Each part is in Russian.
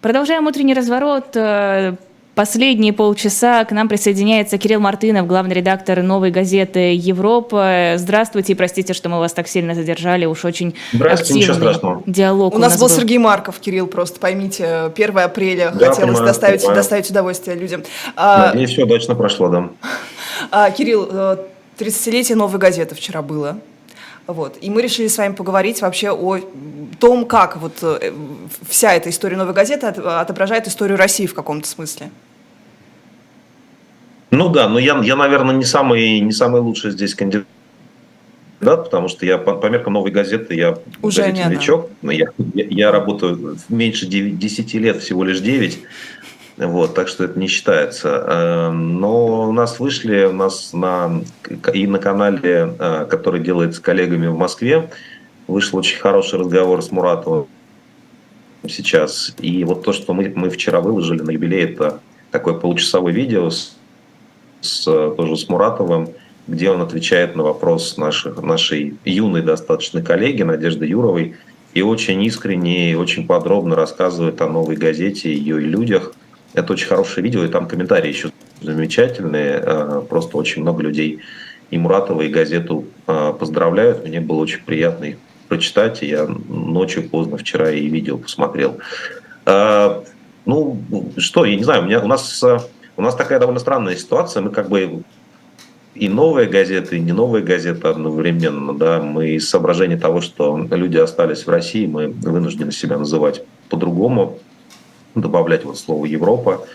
Продолжаем утренний разворот. Э, последние полчаса к нам присоединяется Кирилл Мартынов, главный редактор «Новой газеты Европа». Здравствуйте и простите, что мы вас так сильно задержали. Уж очень Здравствуйте, активный диалог у, у нас, был, был Сергей Марков, Кирилл, просто поймите. 1 апреля да, хотелось понимаю, доставить, понимаю. доставить удовольствие людям. Надеюсь, все удачно прошло, да. А, Кирилл, 30-летие э, «Новой газеты» вчера было. Вот. И мы решили с вами поговорить вообще о том, как вот э, вся эта история «Новой газеты» отображает историю России в каком-то смысле. Ну да, но я, я наверное, не самый, не самый лучший здесь кандидат, потому что я по, по меркам «Новой газеты» я Уже газете новичок. Я, я, я работаю меньше 9, 10 лет, всего лишь 9. Вот, так что это не считается. Эм, но у нас вышли, у нас на, и на канале, э, который делается коллегами в Москве, вышел очень хороший разговор с Муратовым сейчас. И вот то, что мы, мы вчера выложили на юбилей, это такое получасовое видео с, с, тоже с Муратовым, где он отвечает на вопрос наших, нашей юной достаточно коллеги Надежды Юровой и очень искренне и очень подробно рассказывает о новой газете, ее и людях – это очень хорошее видео, и там комментарии еще замечательные. Э, просто очень много людей и Муратова, и газету э, поздравляют. Мне было очень приятно их прочитать. Я ночью поздно вчера и видео посмотрел. Э, ну, что, я не знаю, у, меня, у, нас, у нас такая довольно странная ситуация. Мы как бы и новая газета, и не новая газета одновременно. Да? Мы из соображения того, что люди остались в России, мы вынуждены себя называть по-другому добавлять вот слово Европа,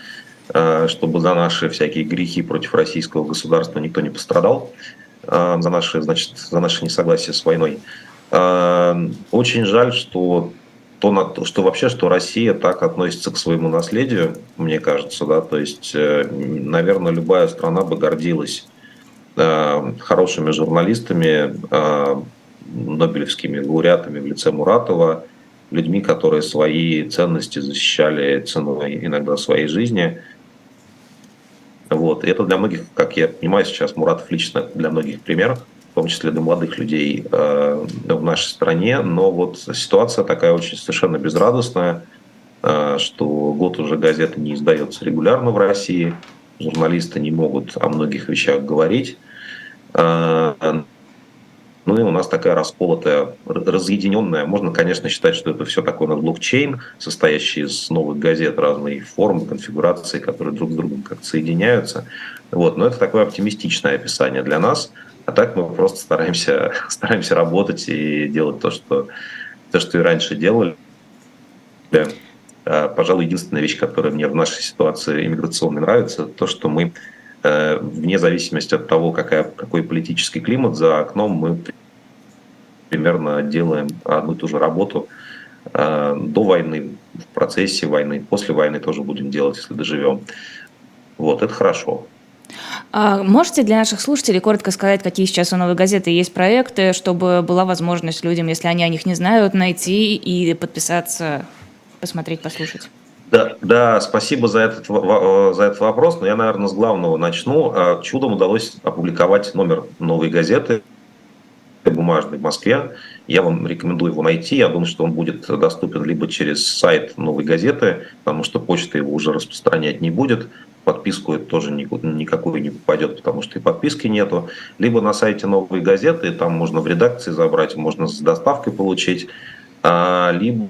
э, чтобы за наши всякие грехи против российского государства никто не пострадал, э, за наши, значит, за наше несогласие с войной. Э, очень жаль, что то, что вообще, что Россия так относится к своему наследию, мне кажется, да, то есть, наверное, любая страна бы гордилась хорошими журналистами, нобелевскими лауреатами в лице Муратова, людьми, которые свои ценности защищали ценой иногда своей жизни. Вот. И это для многих, как я понимаю сейчас, Муратов лично для многих пример, в том числе для молодых людей э, в нашей стране. Но вот ситуация такая очень совершенно безрадостная, э, что год уже газета не издается регулярно в России, журналисты не могут о многих вещах говорить. Э, ну и у нас такая расколотая, разъединенная. Можно, конечно, считать, что это все такой у нас блокчейн, состоящий из новых газет разной формы, конфигурации, которые друг с другом как-то соединяются. Вот. Но это такое оптимистичное описание для нас. А так мы просто стараемся, стараемся работать и делать то, что, то, что и раньше делали. А, пожалуй, единственная вещь, которая мне в нашей ситуации иммиграционной нравится, то, что мы Э, вне зависимости от того, какая, какой политический климат за окном, мы примерно делаем одну и ту же работу э, до войны, в процессе войны, после войны тоже будем делать, если доживем. Вот, это хорошо. А можете для наших слушателей коротко сказать, какие сейчас у «Новой газеты» есть проекты, чтобы была возможность людям, если они о них не знают, найти и подписаться, посмотреть, послушать? Да, да, спасибо за этот, за этот вопрос. Но я, наверное, с главного начну. А, чудом удалось опубликовать номер новой газеты бумажной в Москве. Я вам рекомендую его найти. Я думаю, что он будет доступен либо через сайт новой газеты, потому что почта его уже распространять не будет. Подписку это тоже никакой не попадет, потому что и подписки нету. Либо на сайте новой газеты, там можно в редакции забрать, можно с доставкой получить. А, либо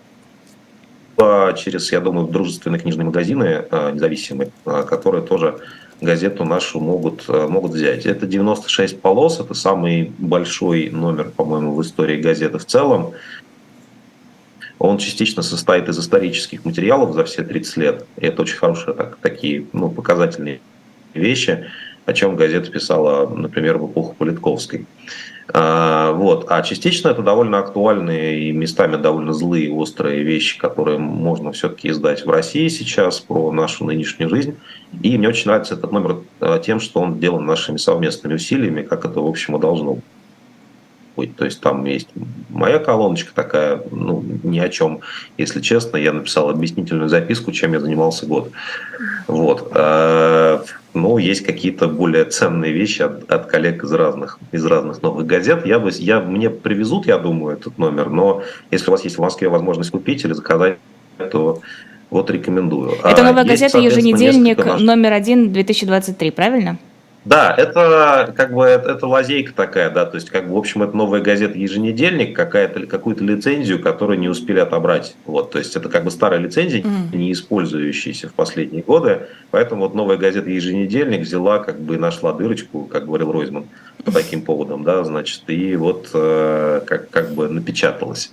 через, я думаю, дружественные книжные магазины э, независимые, э, которые тоже газету нашу могут, э, могут взять. Это 96 полос, это самый большой номер, по-моему, в истории газеты в целом. Он частично состоит из исторических материалов за все 30 лет. И это очень хорошие так, такие ну, показательные вещи, о чем газета писала, например, в эпоху Политковской. А, вот. А частично это довольно актуальные и местами довольно злые, острые вещи, которые можно все-таки издать в России сейчас про нашу нынешнюю жизнь. И мне очень нравится этот номер а, тем, что он сделан нашими совместными усилиями, как это, в общем, и должно быть быть. То есть там есть моя колоночка такая, ну, ни о чем. Если честно, я написал объяснительную записку, чем я занимался год. Вот. А, ну, есть какие-то более ценные вещи от, от коллег из разных, из разных новых газет. Я бы, я, мне привезут, я думаю, этот номер, но если у вас есть в Москве возможность купить или заказать, то Вот рекомендую. Это новая а, газета «Еженедельник» несколько... номер один 2023, правильно? Да, это как бы это, это лазейка такая, да, то есть как бы в общем это новая газета еженедельник, какая-то какую-то лицензию, которую не успели отобрать, вот, то есть это как бы старая лицензия, mm. не использующаяся в последние годы, поэтому вот новая газета еженедельник взяла как бы нашла дырочку, как говорил Ройзман, по таким поводам, да, значит, и вот э, как как бы напечаталась.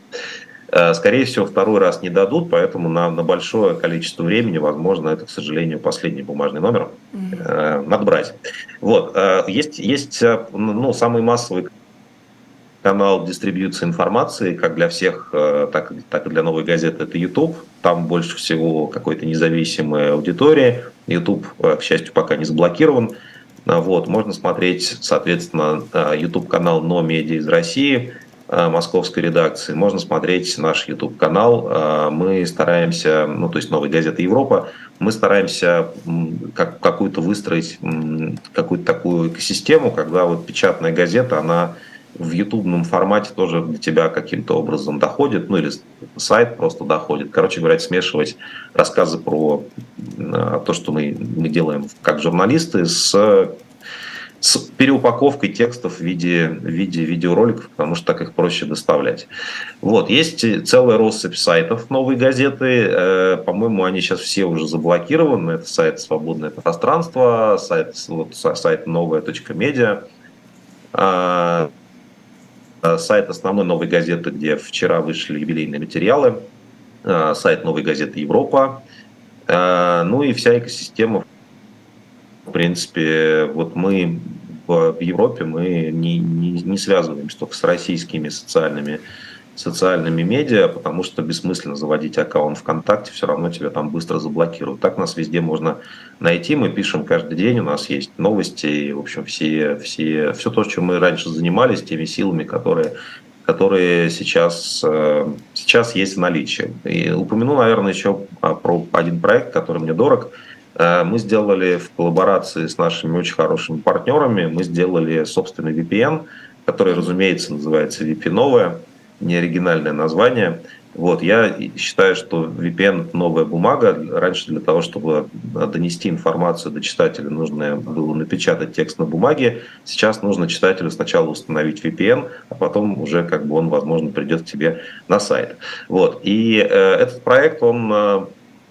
Э, скорее всего, второй раз не дадут, поэтому на, на большое количество времени, возможно, это, к сожалению, последний бумажный номер. Mm-hmm. Надо брать. Вот. Э, есть, есть ну, самый массовый канал дистрибьюции информации, как для всех, так, так и для новой газеты, это YouTube. Там больше всего какой-то независимой аудитории. YouTube, к счастью, пока не заблокирован. Вот, можно смотреть, соответственно, YouTube-канал «Но медиа» из России – московской редакции, можно смотреть наш YouTube-канал. Э, мы стараемся, ну, то есть «Новая газета Европа», мы стараемся как, какую-то выстроить, какую-то такую экосистему, когда вот печатная газета, она в ютубном формате тоже для тебя каким-то образом доходит, ну или сайт просто доходит. Короче говоря, смешивать рассказы про э, то, что мы, мы делаем как журналисты, с с переупаковкой текстов в виде, в виде видеороликов, потому что так их проще доставлять. Вот, есть целая россыпь сайтов новой газеты. Э, по-моему, они сейчас все уже заблокированы. Это сайт «Свободное пространство», сайт, вот, сайт «Новая.медиа», а, а, сайт основной новой газеты, где вчера вышли юбилейные материалы, а, сайт новой газеты «Европа», ну и вся экосистема в принципе, вот мы в Европе мы не, не, не связываемся только с российскими социальными, социальными медиа, потому что бессмысленно заводить аккаунт ВКонтакте, все равно тебя там быстро заблокируют. Так нас везде можно найти, мы пишем каждый день, у нас есть новости, и, в общем, все, все, все то, чем мы раньше занимались, теми силами, которые которые сейчас, э, сейчас есть в наличии. И упомяну, наверное, еще про один проект, который мне дорог – мы сделали в коллаборации с нашими очень хорошими партнерами, мы сделали собственный VPN, который, разумеется, называется VPN, не оригинальное название. Вот, я считаю, что VPN – новая бумага. Раньше для того, чтобы донести информацию до читателя, нужно было напечатать текст на бумаге. Сейчас нужно читателю сначала установить VPN, а потом уже как бы он, возможно, придет к тебе на сайт. Вот. И э, этот проект, он э,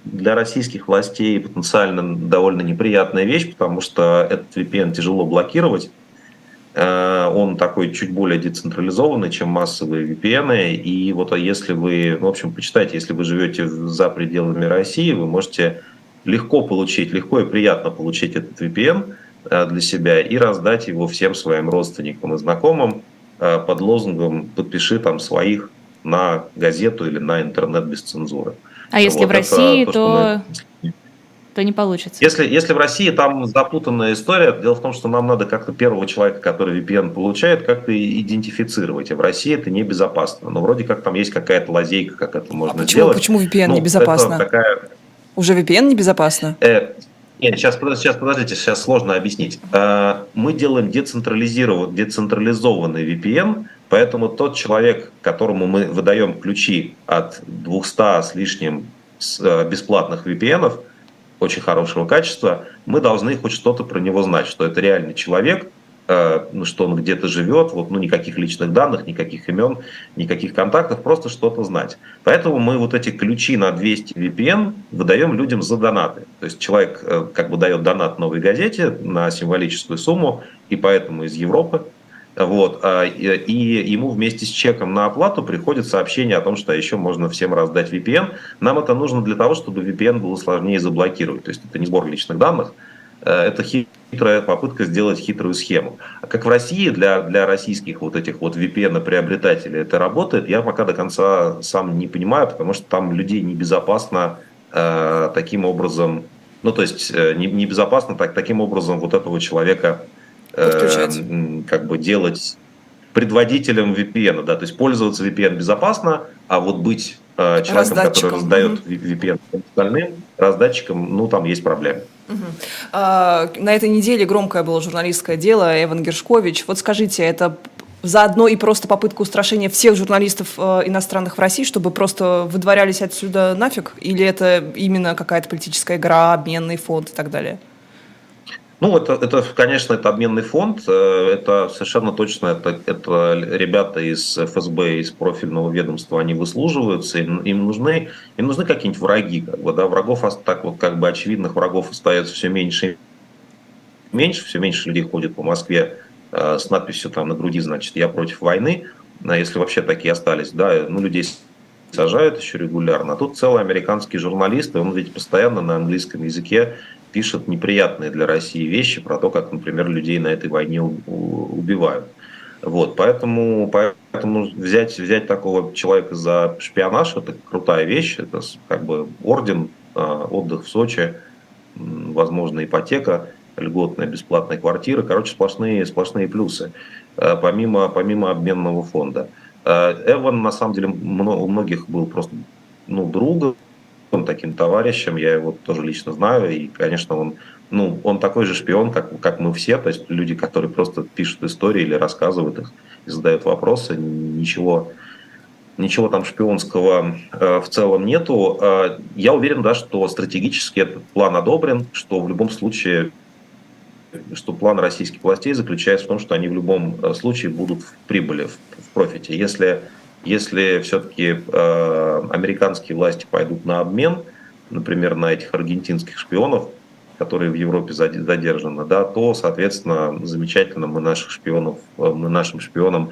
для российских властей потенциально довольно неприятная вещь, потому что этот VPN тяжело блокировать. Э, он такой чуть более децентрализованный, чем массовые VPN. И вот если вы, ну, в общем, почитайте, если вы живете за пределами России, вы можете легко получить, легко и приятно получить этот VPN э, для себя и раздать его всем своим родственникам и знакомым э, под лозунгом «подпиши там своих на газету или на интернет без цензуры». А если вот в России, то, то, мы... то не получится. Если, если в России там запутанная история, дело в том, что нам надо как-то первого человека, который VPN получает, как-то идентифицировать. А в России это небезопасно. Но вроде как там есть какая-то лазейка, как это можно а почему, сделать. Почему VPN ну, небезопасно? Такая... Уже VPN небезопасно? Э, нет, сейчас, сейчас подождите, сейчас сложно объяснить. Э, мы делаем децентрализированный, децентрализованный VPN, Поэтому тот человек, которому мы выдаем ключи от 200 с лишним э, бесплатных VPN, очень хорошего качества, мы должны хоть что-то про него знать, что это реальный человек, э, ну, что он где-то живет, вот, ну, никаких личных данных, никаких имен, никаких контактов, просто что-то знать. Поэтому мы вот эти ключи на 200 VPN выдаем людям за донаты. То есть человек э, как бы дает донат новой газете на символическую сумму, и поэтому из Европы вот, а, и ему вместе с чеком на оплату приходит сообщение о том, что еще можно всем раздать VPN. Нам это нужно для того, чтобы VPN было сложнее заблокировать. То есть это не сбор личных данных, э, это хитрая попытка сделать хитрую схему. А как в России для, для российских вот этих вот VPN-приобретателей это работает, я пока до конца сам не понимаю, потому что там людей небезопасно э, таким образом, ну то есть э, небезопасно так, таким образом вот этого человека э, как бы делать предводителем VPN, да, то есть пользоваться VPN безопасно, а вот быть э, человеком, который раздает угу. VPN остальным раздатчикам, ну там есть проблемы. Угу. А, на этой неделе громкое было журналистское дело Эван Гершкович. Вот скажите, это заодно и просто попытка устрашения всех журналистов э, иностранных в России, чтобы просто выдворялись отсюда нафиг? Или это именно какая-то политическая игра, обменный фонд и так далее? Ну, это, это, конечно, это обменный фонд, э, это совершенно точно, это, это ребята из ФСБ, из профильного ведомства, они выслуживаются, им, им нужны, им нужны какие-нибудь враги, как бы, да, врагов, так вот, как бы очевидных врагов остается все меньше и меньше, все меньше людей ходит по Москве э, с надписью там на груди, значит, я против войны, а если вообще такие остались, да, ну, людей сажают еще регулярно. А тут целый американский журналист, и он ведь постоянно на английском языке пишет неприятные для России вещи про то, как, например, людей на этой войне убивают. Вот, поэтому, поэтому взять, взять такого человека за шпионаж – это крутая вещь, это как бы орден, а, отдых в Сочи, возможно, ипотека, льготная бесплатная квартира, короче, сплошные, сплошные плюсы, а, помимо, помимо обменного фонда. А, Эван, на самом деле, у многих был просто ну, другом, таким товарищем, я его тоже лично знаю, и, конечно, он, ну, он такой же шпион, как, как мы все, то есть люди, которые просто пишут истории или рассказывают их, и задают вопросы, ничего, ничего там шпионского э, в целом нету. Э, я уверен, да, что стратегически этот план одобрен, что в любом случае что план российских властей заключается в том, что они в любом э, случае будут в прибыли, в, в профите. Если если все-таки э, американские власти пойдут на обмен, например, на этих аргентинских шпионов, которые в Европе задержаны, да, то, соответственно, замечательно мы наших шпионов, э, мы нашим шпионам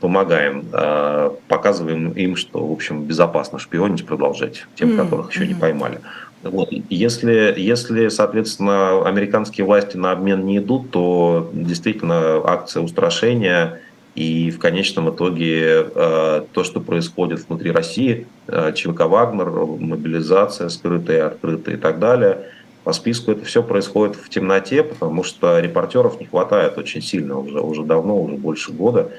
помогаем, э, показываем им, что, в общем, безопасно шпионить, продолжать, тем, которых еще не поймали. Вот. Если, если, соответственно, американские власти на обмен не идут, то действительно акция устрашения и в конечном итоге э, то, что происходит внутри России, э, ЧВК «Вагнер», мобилизация скрытая, открытая и так далее, по списку это все происходит в темноте, потому что репортеров не хватает очень сильно, уже, уже давно, уже больше года.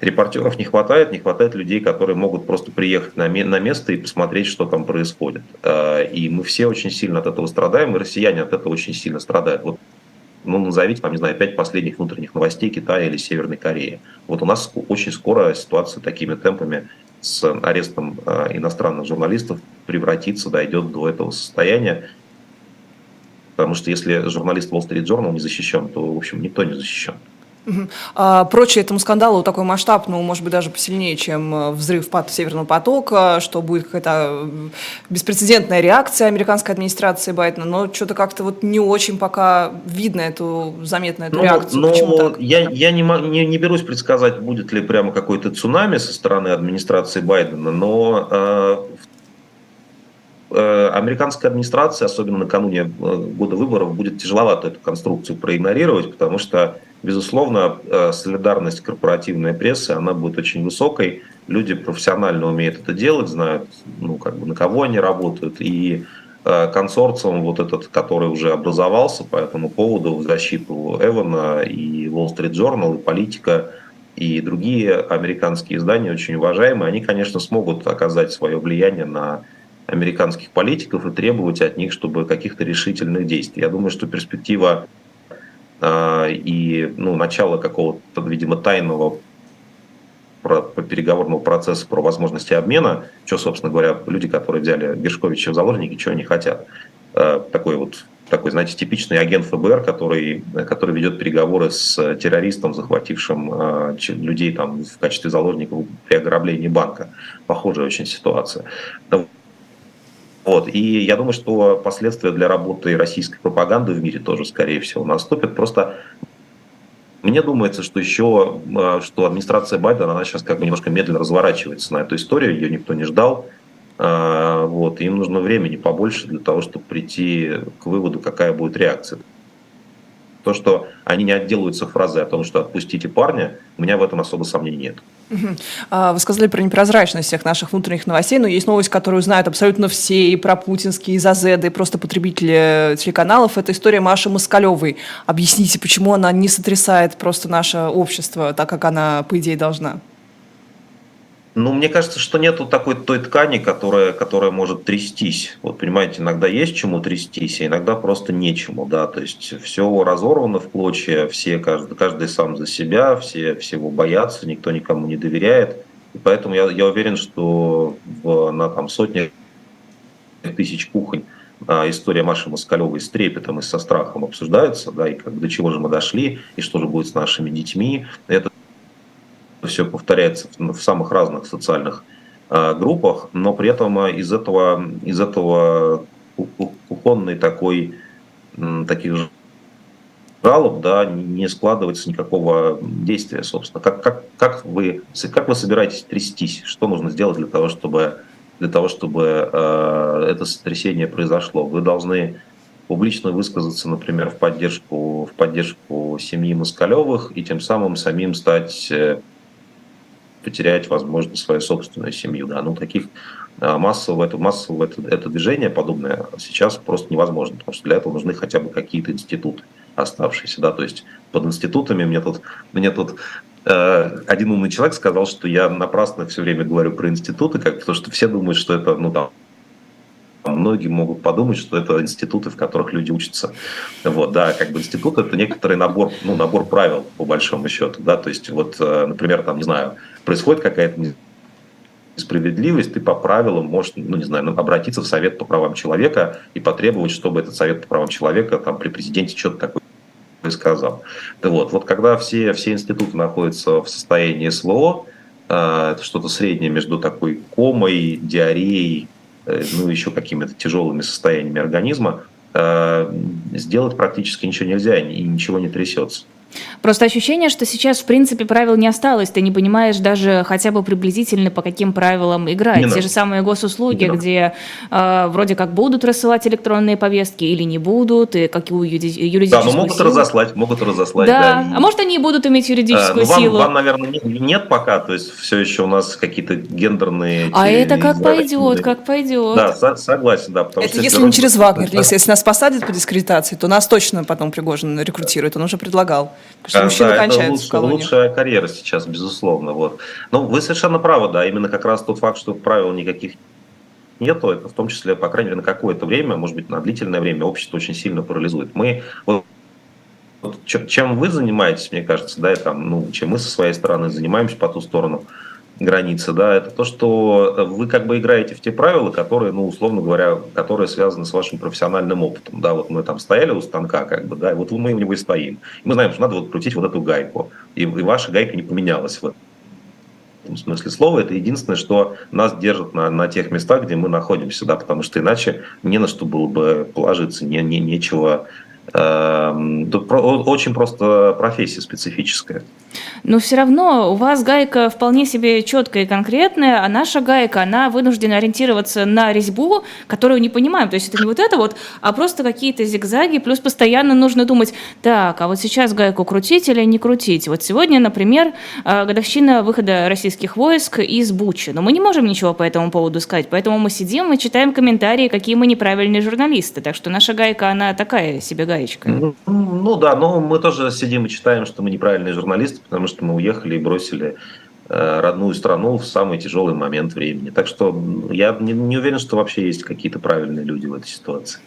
Репортеров не хватает, не хватает людей, которые могут просто приехать на, на место и посмотреть, что там происходит. Э, и мы все очень сильно от этого страдаем, и россияне от этого очень сильно страдают. Вот ну, назовите, там, не знаю, пять последних внутренних новостей Китая или Северной Кореи. Вот у нас очень скоро ситуация такими темпами с арестом э, иностранных журналистов превратится, дойдет до этого состояния. Потому что если журналист Wall Street Journal не защищен, то, в общем, никто не защищен. А, прочее этому скандалу такой масштаб, ну, может быть, даже посильнее, чем э, взрыв Северного потока, что будет какая-то беспрецедентная реакция американской администрации Байдена, но что-то как-то вот не очень пока видно эту, заметно эту ну, реакцию. Ну, Почему так? Я, я не, не, не берусь предсказать, будет ли прямо какой-то цунами со стороны администрации Байдена, но э, американская администрация, особенно накануне э, года выборов, будет тяжеловато эту конструкцию проигнорировать, потому что Безусловно, э, солидарность корпоративной прессы, она будет очень высокой. Люди профессионально умеют это делать, знают, ну, как бы, на кого они работают. И консорциум вот этот, который уже образовался по этому поводу в защиту Эвана и Wall Street Journal, и Политика, и другие американские издания очень уважаемые, они, конечно, смогут оказать свое влияние на американских политиков и требовать от них, чтобы каких-то решительных действий. Я думаю, что перспектива а, и ну, начало какого-то, видимо, тайного про, по переговорного процесса про возможности обмена, что, собственно говоря, люди, которые взяли Гершковича в заложники, чего они хотят. А, такой вот такой, знаете, типичный агент ФБР, который, который ведет переговоры с террористом, захватившим э, людей там, в качестве заложников при ограблении банка. Похожая очень ситуация. Вот. И я думаю, что последствия для работы российской пропаганды в мире тоже, скорее всего, наступят. Просто мне думается, что еще, а, что администрация Байдена, она сейчас как бы немножко медленно разворачивается на эту историю, ее никто не ждал. А, вот, им нужно времени побольше для того, чтобы прийти к выводу, какая будет реакция. То, что они не отделаются фразой о том, что отпустите парня, у меня в этом особо сомнений нет. А, вы сказали про непрозрачность всех наших внутренних новостей, но есть новость, которую знают абсолютно все, и про путинские, и за Зеды, и просто потребители телеканалов. Это история Маши Москалевой. Объясните, почему она не сотрясает просто наше общество, так как она, по идее, должна? Ну, мне кажется, что нету такой той ткани, которая, которая может трястись. Вот, понимаете, иногда есть чему трястись, а иногда просто нечему, да. То есть все разорвано в клочья, все, каждый, каждый сам за себя, все всего боятся, никто никому не доверяет. И поэтому я, я уверен, что в, на там, сотни тысяч кухонь а, история Маши Москалевой с трепетом и со страхом обсуждается, да, и как, до чего же мы дошли, и что же будет с нашими детьми. Это все повторяется в самых разных социальных а, группах, но при этом а, из этого, из этого кухонной такой, таких жалоб, да, не складывается никакого действия, собственно. Как, как, как, вы, как вы собираетесь трястись? Что нужно сделать для того, чтобы, для того, чтобы э, это сотрясение произошло? Вы должны публично высказаться, например, в поддержку, в поддержку семьи Москалевых и тем самым самим стать э, потерять, возможно, свою собственную семью. Да. Ну, таких а, массово, это, массово это, это движение подобное сейчас просто невозможно, потому что для этого нужны хотя бы какие-то институты оставшиеся. Да. То есть под институтами мне тут, мне тут э, один умный человек сказал, что я напрасно все время говорю про институты, как, потому что все думают, что это ну, там, многие могут подумать, что это институты, в которых люди учатся. Вот, да, как бы институт это некоторый набор, ну, набор правил, по большому счету, да, то есть вот, э, например, там, не знаю, происходит какая-то несправедливость, ты по правилам можешь, ну, не знаю, обратиться в Совет по правам человека и потребовать, чтобы этот Совет по правам человека там при президенте что-то такое сказал. Вот, вот когда все, все институты находятся в состоянии СВО, э, это что-то среднее между такой комой, диареей, ну, еще какими-то тяжелыми состояниями организма, э, сделать практически ничего нельзя и ничего не трясется. Просто ощущение, что сейчас, в принципе, правил не осталось. Ты не понимаешь даже хотя бы приблизительно, по каким правилам играть. Не Те же самые госуслуги, не где э, вроде как будут рассылать электронные повестки или не будут, и какую юридическую Да, но могут силу. разослать, могут разослать. Да, да. а может они и будут иметь юридическую а, ну, силу. Вам, наверное, нет, нет пока, то есть все еще у нас какие-то гендерные... А это как пойдет, как пойдет. Да, со- согласен, да. Это если не через Вагнер, если, если нас посадят по дискредитации, то нас точно потом Пригожин рекрутирует, он уже предлагал. Что мужчины да, кончаются это лучше, в лучшая карьера сейчас, безусловно. Вот. Но вы совершенно правы, да, именно как раз тот факт, что правил никаких нету, это в том числе, по крайней мере, на какое-то время, может быть, на длительное время общество очень сильно парализует. Мы вот, чем вы занимаетесь, мне кажется, да, и там, ну, чем мы со своей стороны занимаемся по ту сторону, границы, да, это то, что вы как бы играете в те правила, которые, ну, условно говоря, которые связаны с вашим профессиональным опытом, да, вот мы там стояли у станка, как бы, да, вот мы у него и стоим. И мы знаем, что надо вот крутить вот эту гайку, и, и ваша гайка не поменялась в этом смысле слова, это единственное, что нас держит на, на тех местах, где мы находимся, да, потому что иначе не на что было бы положиться, не, не, нечего тут очень просто профессия специфическая. Но все равно у вас гайка вполне себе четкая и конкретная, а наша гайка, она вынуждена ориентироваться на резьбу, которую не понимаем. То есть это не вот это вот, а просто какие-то зигзаги, плюс постоянно нужно думать, так, а вот сейчас гайку крутить или не крутить? Вот сегодня, например, э, годовщина выхода российских войск из Бучи, но мы не можем ничего по этому поводу сказать, поэтому мы сидим и читаем комментарии, какие мы неправильные журналисты. Так что наша гайка, она такая себе гаечка. Ну, ну да, но мы тоже сидим и читаем, что мы неправильные журналисты, потому что мы уехали и бросили э, родную страну в самый тяжелый момент времени. Так что я не, не уверен, что вообще есть какие-то правильные люди в этой ситуации.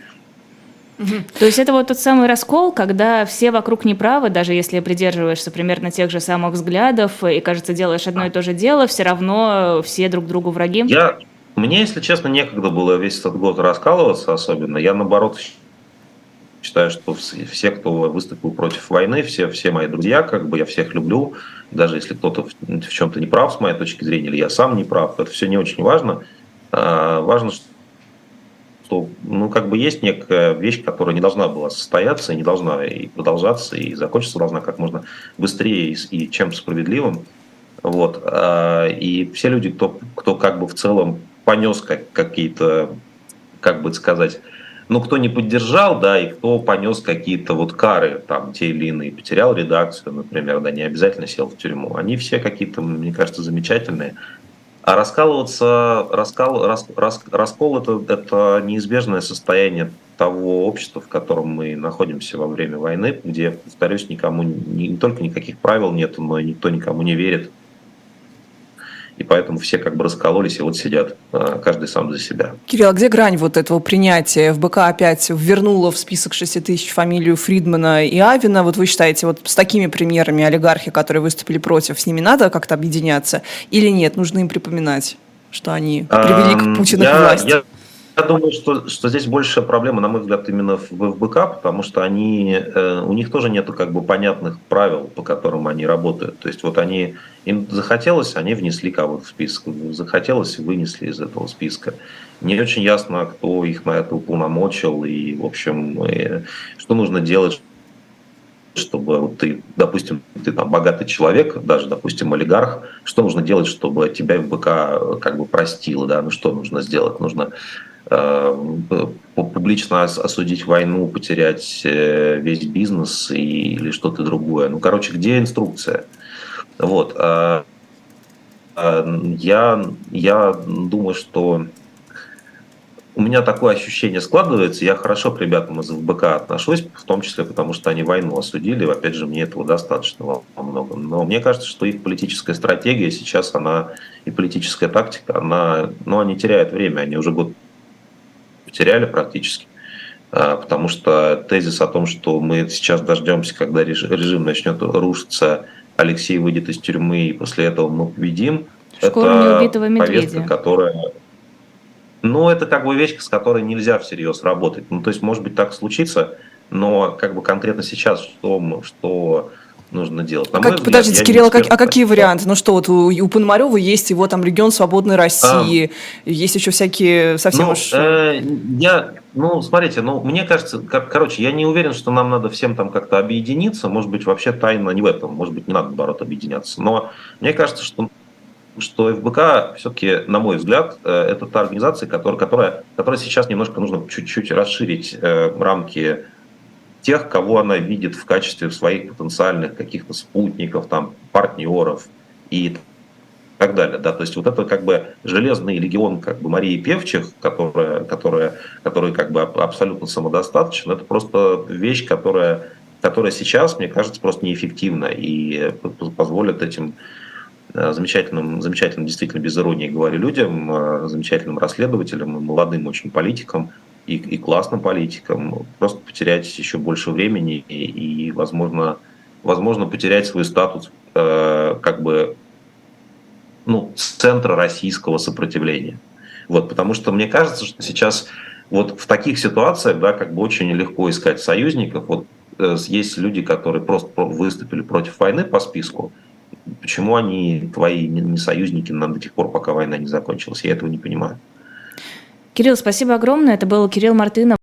То есть это вот тот самый раскол, когда все вокруг неправы, даже если придерживаешься примерно тех же самых взглядов и, кажется, делаешь одно и то же дело, все равно все друг другу враги? Я, мне, если честно, некогда было весь этот год раскалываться особенно. Я, наоборот, считаю, что все, кто выступил против войны, все, все мои друзья, как бы я всех люблю, даже если кто-то в, в чем-то не прав с моей точки зрения, или я сам не прав, это все не очень важно. А, важно, что что ну, как бы есть некая вещь, которая не должна была состояться, и не должна и продолжаться, и закончиться должна как можно быстрее и, и чем справедливым. Вот. А, и все люди, кто, кто как бы в целом понес как, какие-то, как бы сказать, ну, кто не поддержал, да, и кто понес какие-то вот кары, там, те или иные, потерял редакцию, например, да, не обязательно сел в тюрьму. Они все какие-то, мне кажется, замечательные. А раскалываться, раскал, рас, рас, раскол это, это неизбежное состояние того общества, в котором мы находимся во время войны, где, повторюсь, никому не, не только никаких правил нет, но и никто никому не верит. И поэтому все как бы раскололись и вот сидят, э, каждый сам за себя. Кирилл, а где грань вот этого принятия? ФБК опять вернула в список 6 тысяч фамилию Фридмана и Авина. Вот вы считаете, вот с такими примерами олигархи, которые выступили против, с ними надо как-то объединяться или нет? Нужно им припоминать, что они привели к Путину к власти. Я я думаю, что, что здесь большая проблема, на мой взгляд, именно в ФБК, потому что они, э, у них тоже нету как бы понятных правил, по которым они работают. То есть вот они, им захотелось, они внесли кого-то в список, захотелось, вынесли из этого списка. Не очень ясно, кто их на это уполномочил и, в общем, и что нужно делать, чтобы вот ты, допустим, ты там богатый человек, даже, допустим, олигарх, что нужно делать, чтобы тебя ФБК как бы простило, да, ну что нужно сделать? Нужно Э, публично осудить войну, потерять э, весь бизнес или что-то другое. Ну, короче, где инструкция? Вот. А, а, я, я думаю, что у меня такое ощущение складывается. Я хорошо к ребятам из ФБК отношусь, в том числе потому, что они войну осудили. Опять же, мне этого достаточно во многом. Но мне кажется, что их политическая стратегия сейчас, она и политическая тактика, она, ну, они теряют время. Они уже год потеряли практически. А, потому что тезис о том, что мы сейчас дождемся, когда режим начнет рушиться, Алексей выйдет из тюрьмы, и после этого мы победим, Шкуру это неубитого медведя. повестка, которая... Ну, это как бы вещь, с которой нельзя всерьез работать. Ну, то есть, может быть, так случится, но как бы конкретно сейчас, что, что нужно делать. На как, взгляд, подождите, Кирилл, а, как, а какие варианты? Ну что, вот у, у Пономарева есть его там регион свободной России, а, есть еще всякие совсем ну, уж... Э, я, ну, смотрите, ну, мне кажется, как, короче, я не уверен, что нам надо всем там как-то объединиться, может быть, вообще тайна не в этом, может быть, не надо, наоборот, объединяться, но мне кажется, что что ФБК все-таки, на мой взгляд, э, это та организация, которая, которая, которая сейчас немножко нужно чуть-чуть расширить э, рамки тех, кого она видит в качестве своих потенциальных каких-то спутников, там, партнеров и так далее. Да? То есть вот это как бы железный легион как бы Марии Певчих, которая, которая, которая как бы абсолютно самодостаточна, это просто вещь, которая, которая сейчас, мне кажется, просто неэффективна и позволит этим э, замечательным, замечательным, действительно без иронии говорю людям, э, замечательным расследователям, молодым очень политикам и, и классным политикам, просто потерять еще больше времени и, и возможно, возможно, потерять свой статус э, как бы ну, центра российского сопротивления. Вот, потому что мне кажется, что сейчас вот в таких ситуациях, да, как бы очень легко искать союзников. Вот э, есть люди, которые просто выступили против войны по списку. Почему они твои не, союзники до тех пор, пока война не закончилась? Я этого не понимаю. Кирилл, спасибо огромное. Это был Кирилл Мартынов.